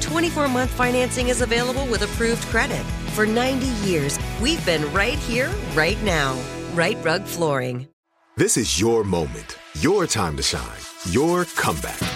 24 month financing is available with approved credit. For 90 years, we've been right here, right now. Rite Rug Flooring. This is your moment, your time to shine, your comeback.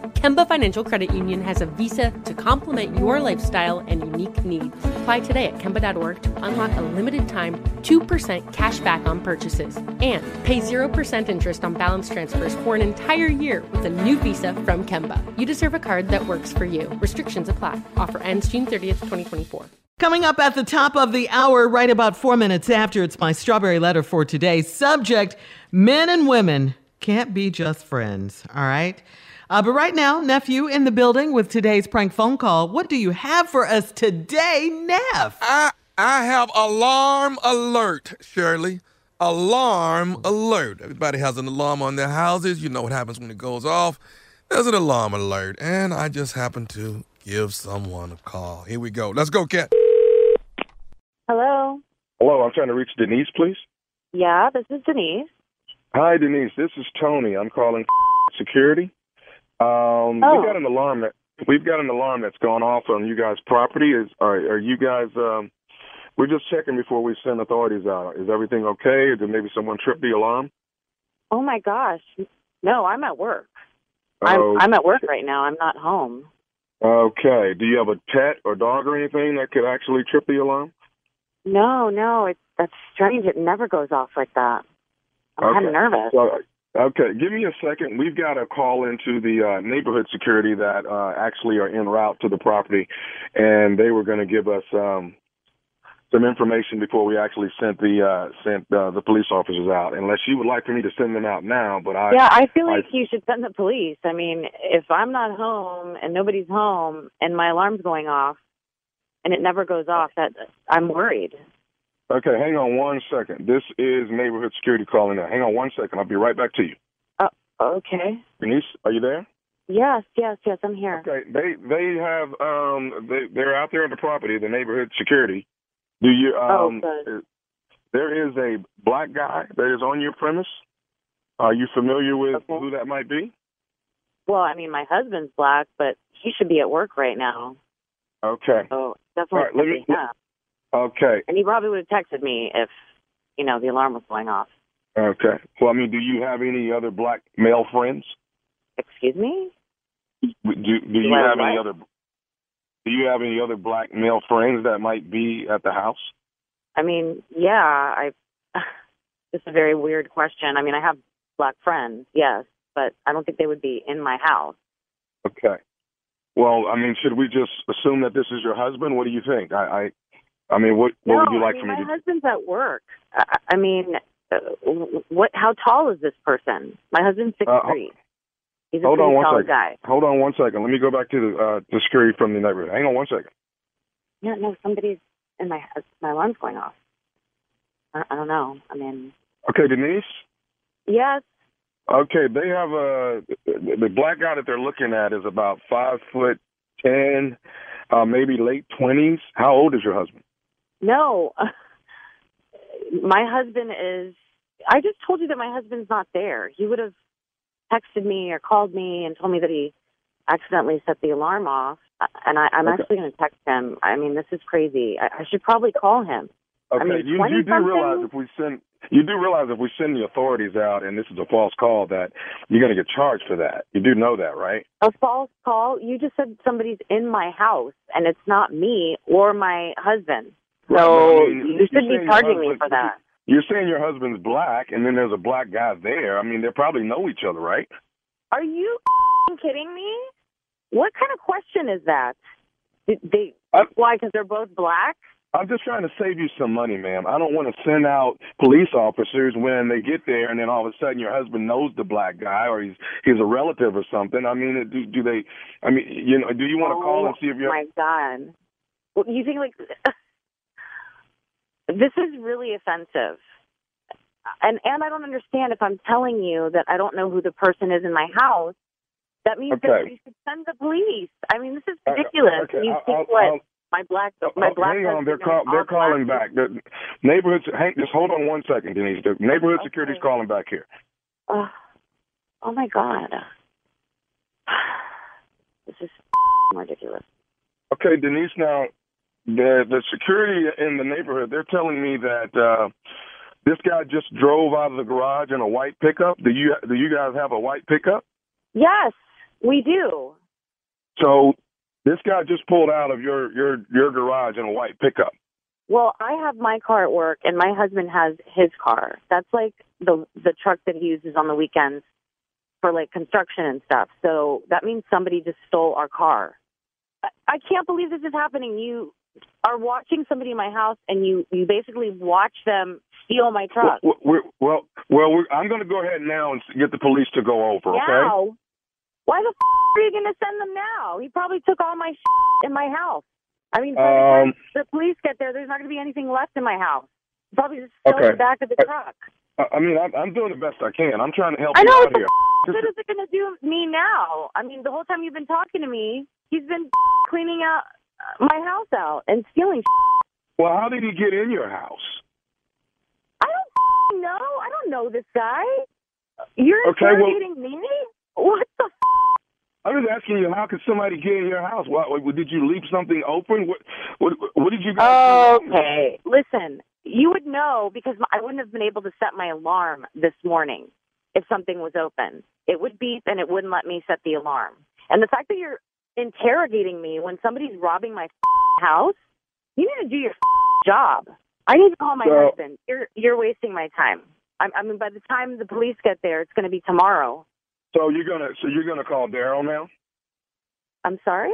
Kemba Financial Credit Union has a visa to complement your lifestyle and unique needs. Apply today at Kemba.org to unlock a limited time 2% cash back on purchases and pay 0% interest on balance transfers for an entire year with a new visa from Kemba. You deserve a card that works for you. Restrictions apply. Offer ends June 30th, 2024. Coming up at the top of the hour, right about four minutes after, it's my strawberry letter for today. Subject Men and women can't be just friends. All right. Uh, but right now, nephew in the building with today's prank phone call. What do you have for us today, Neff? I I have alarm alert, Shirley. Alarm alert. Everybody has an alarm on their houses. You know what happens when it goes off. There's an alarm alert, and I just happened to give someone a call. Here we go. Let's go, Cat. Hello. Hello, I'm trying to reach Denise, please. Yeah, this is Denise. Hi, Denise. This is Tony. I'm calling security. Um, Oh. we got an alarm that we've got an alarm that's gone off on you guys' property. Is are, are you guys? Um, we're just checking before we send authorities out. Is everything okay? Did maybe someone trip the alarm? Oh my gosh. No, I'm at work. I'm Oh, I'm at work right now. I'm not home. Okay. Do you have a pet or dog or anything that could actually trip the alarm? No, no, it's that's strange. It never goes off like that. I'm kind of nervous. So, okay, give me a second. We've got a call into the uh, neighborhood security that uh, actually are en route to the property, and they were going to give us um, some information before we actually sent the uh, sent uh, the police officers out. Unless you would like for me to send them out now, but I yeah, I feel like I- you should send the police. I mean, if I'm not home and nobody's home and my alarm's going off and it never goes off, that I'm worried. Okay, hang on one second. This is neighborhood security calling out. Hang on one second. I'll be right back to you. Uh, okay. Denise, are you there? Yes, yes, yes, I'm here. Okay, they they have um they they're out there on the property, the neighborhood security. Do you um Oh, good. there is a black guy that is on your premise? Are you familiar with Okay. who that might be? Well, I mean, my husband's black, but he should be at work right now. Okay. So definitely All right, let me- yeah. Okay. And he probably would have texted me if, you know, the alarm was going off. Okay. Well, I mean, do you have any other black male friends? Excuse me? Do do you I have any other do you have any other black male friends that might be at the house? I mean, yeah, I. It's a very weird question. I mean, I have black friends, yes, but I don't think they would be in my house. Okay. Well, I mean, should we just assume that this is your husband? What do you think? I, I, I mean, what what no, would you like I mean, for me my to? husband's at work. I, I mean, uh, what? How tall is this person? My husband's six Uh, three. He's Hold pretty on one tall second. guy. Hold on one second. Let me go back to the uh, the security from the neighborhood. Hang on one second. Yeah, no, somebody's in my my alarm's going off. I, I don't know. I mean, Okay, Denise. yes, Okay, they have a the the black guy that they're looking at is about five foot ten, uh, maybe late twenties. How old is your husband? No. my husband is. I just told you that my husband's not there. He would have texted me or called me and told me that he accidentally set the alarm off. And I, I'm Okay. actually going to text him. I mean, this is crazy. I, I should probably call him. Okay, I mean, you, you do realize if we send you do realize if we send the authorities out and this is a false call that you're going to get charged for that. You do know that, right? A false call? You just said somebody's in my house, and it's not me or my husband. So I mean, you should be charging me for that. You're saying your husband's black, and then there's a black guy there. I mean, they probably know each other, right? Are you kidding me? What kind of question is that? Did they I- why? Because they're both black? I'm just trying to save you some money, ma'am. I don't want to send out police officers when they get there, and then all of a sudden your husband knows the black guy, or he's he's a relative or something. I mean, do do they? I mean, you know, do you want to call and oh see if Oh you're? my god! Well, you think like this is really offensive, and and I don't understand if I'm telling you that I don't know who the person is in my house. That means that you should send the police. I mean, this is Uh, ridiculous. okay, you I'll- think what? I'll- my black, Oh, my oh, black. hang on, they're call, they're calling black back. The neighborhood, hang, just hold on one second, Denise. The neighborhood Okay. security's calling back here. Oh, oh my god. This is ridiculous. Okay, Denise. Now, the the security in the neighborhood, they're telling me that uh, this guy just drove out of the garage in a white pickup. Do you do you guys have a white pickup? Yes, we do. So this guy just pulled out of your your your garage in a white pickup. Well, I have my car at work, and my husband has his car. That's like the the truck that he uses on the weekends for like construction and stuff. So that means somebody just stole our car. I, I can't believe this is happening. You are watching somebody in my house, and you you basically watch them steal my truck. Well, we're, well, well we're, I'm going to go ahead now and get the police to go over. Okay. Now, why the f- are you going to send them now? He probably took all my sh- in my house. I mean, by the time Um, the police get there, there's not going to be anything left in my house. Probably just fill Okay. the back of the truck. I I mean, I'm, I'm doing the best I can. I'm trying to help I you know out what here. f- is it going to do me now? I mean, the whole time you've been talking to me, he's been cleaning out my house out and stealing. Well, how did he get in your house? I don't know. I don't know this guy. You're Okay, well- interrogating me? What the? I'm just asking you, how could somebody get in your house? What, what, did you leave something open? What, what, what did you guys do? Okay. Listen, you would know because I wouldn't have been able to set my alarm this morning if something was open. It would beep and it wouldn't let me set the alarm. And the fact that you're interrogating me when somebody's robbing my house, you need to do your job. I need to call my So- husband. You're you're wasting my time. I, I mean, by the time the police get there, it's going to be tomorrow. So you're gonna, so you're gonna call Daryl now? I'm sorry.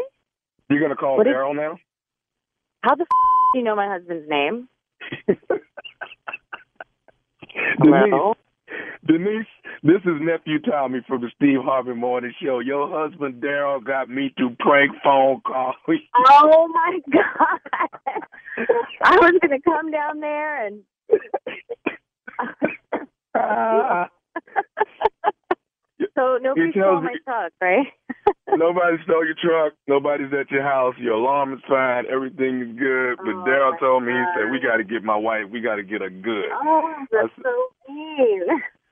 You're gonna call What is- Daryl now? How the f- do you know my husband's name? Denise, Hello. Denise, this is nephew Tommy from the Steve Harvey Morning Show. Your husband Daryl got me to prank phone call. Oh my god! I was gonna come down there and. so nobody stole my truck, right? Nobody stole your truck. Nobody's at your house. Your alarm is fine. Everything is good. But Oh, Daryl told me he said we got to get my wife. We got to get her good. Oh, that's That's- so mean.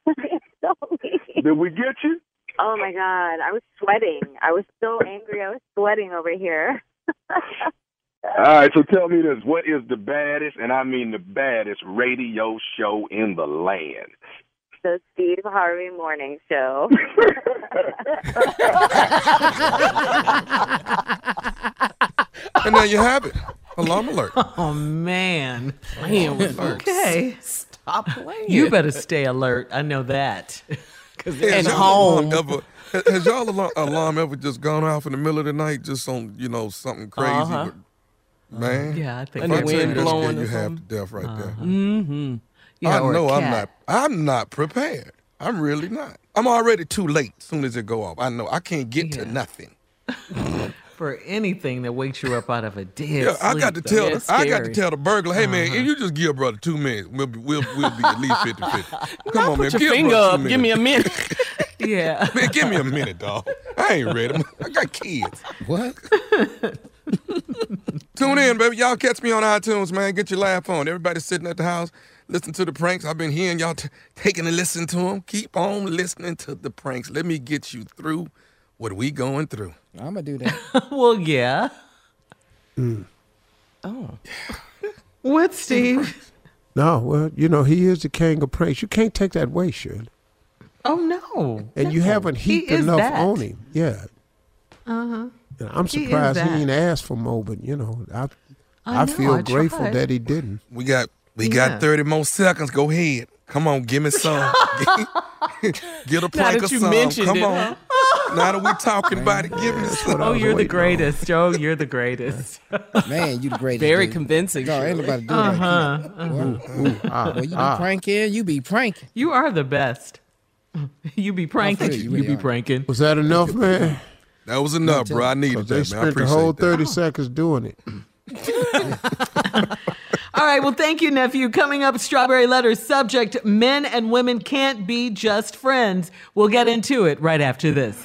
It's so mean. Did we get you? Oh my god! I was sweating. I was so angry. I was sweating over here. All right. So tell me this: What is the baddest, and I mean the baddest, radio show in the land? the Steve Harvey Morning Show. And there you have it. Alarm alert. Oh man. Playing with folks. Okay. Stop playing. You better stay alert. I know that. Cause Has and home. ever Has, has y'all alarm, alarm ever just gone off in the middle of the night, just on you know something crazy? Uh-huh. Man, Yeah, I think And the if I you wind that blowing scared or you half to death right there. Mm-hmm. Yeah, I know I'm not. I'm not prepared. I'm really not. I'm already too late. As soon as it go off, I know I can't get to nothing. for anything that wakes you up out of a dead Yeah, I got to sleep, tell. The, I got to tell the burglar, hey man, Uh-huh. if you just give a brother two minutes, we'll be, we'll, we'll be at least 50-50. Come on, man, your give finger up. Give me a minute. though. Yeah. Man, give me a minute, dog. I ain't ready. I got kids. What? Tune in, baby. Y'all catch me on iTunes, man. Get your laugh on. Everybody sitting at the house, listen to the pranks. I've been hearing y'all t- taking a listen to them. Keep on listening to the pranks. Let me get you through what we going through. I'm gonna do that. well, yeah. Oh. What, Steve? No, well, you know, he is the king of praise. You can't take that away, Shirley. Oh no. And you haven't heaped is enough that. on him. Yeah. Uh-huh. And I'm surprised he, that. ain't asked for more, but you know, I I I, know, feel I grateful tried. that he didn't. We got we Yeah. got 30 more seconds. Go ahead. Come on, give me some. Get a prank that or you some. Come it, on. Now that we talking about it, give me some. Oh, you're the waiting on. greatest, Joe. You're the greatest. Man, you the greatest. Very dude. convincing. No, ain't nobody do that. Uh-huh. that. Well, Ah, well, you be ah. pranking, you be pranking. You are the best. You be pranking. you You, be are. pranking. Was that enough, man? That was enough, bro. I needed Because they that, man. I spent the appreciate whole that. 30 seconds doing it. All right. Well, thank you, nephew. Coming up, Strawberry Letters subject Men and women can't be just friends. We'll get into it right after this.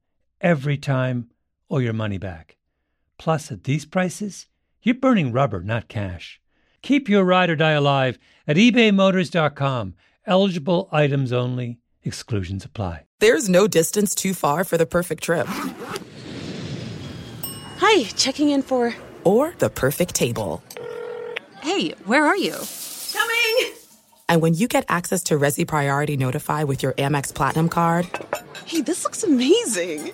every time, or your money back. Plus, at these prices, you're burning rubber, not cash. Keep your ride or die alive at ebaymotors.com. Eligible items only, exclusions apply. There's no distance too far for the perfect trip. Hi, checking in for. Or the perfect table. Hey, where are you? Coming! And when you get access to Resy Priority Notify with your Amex Platinum card Hey, this looks amazing.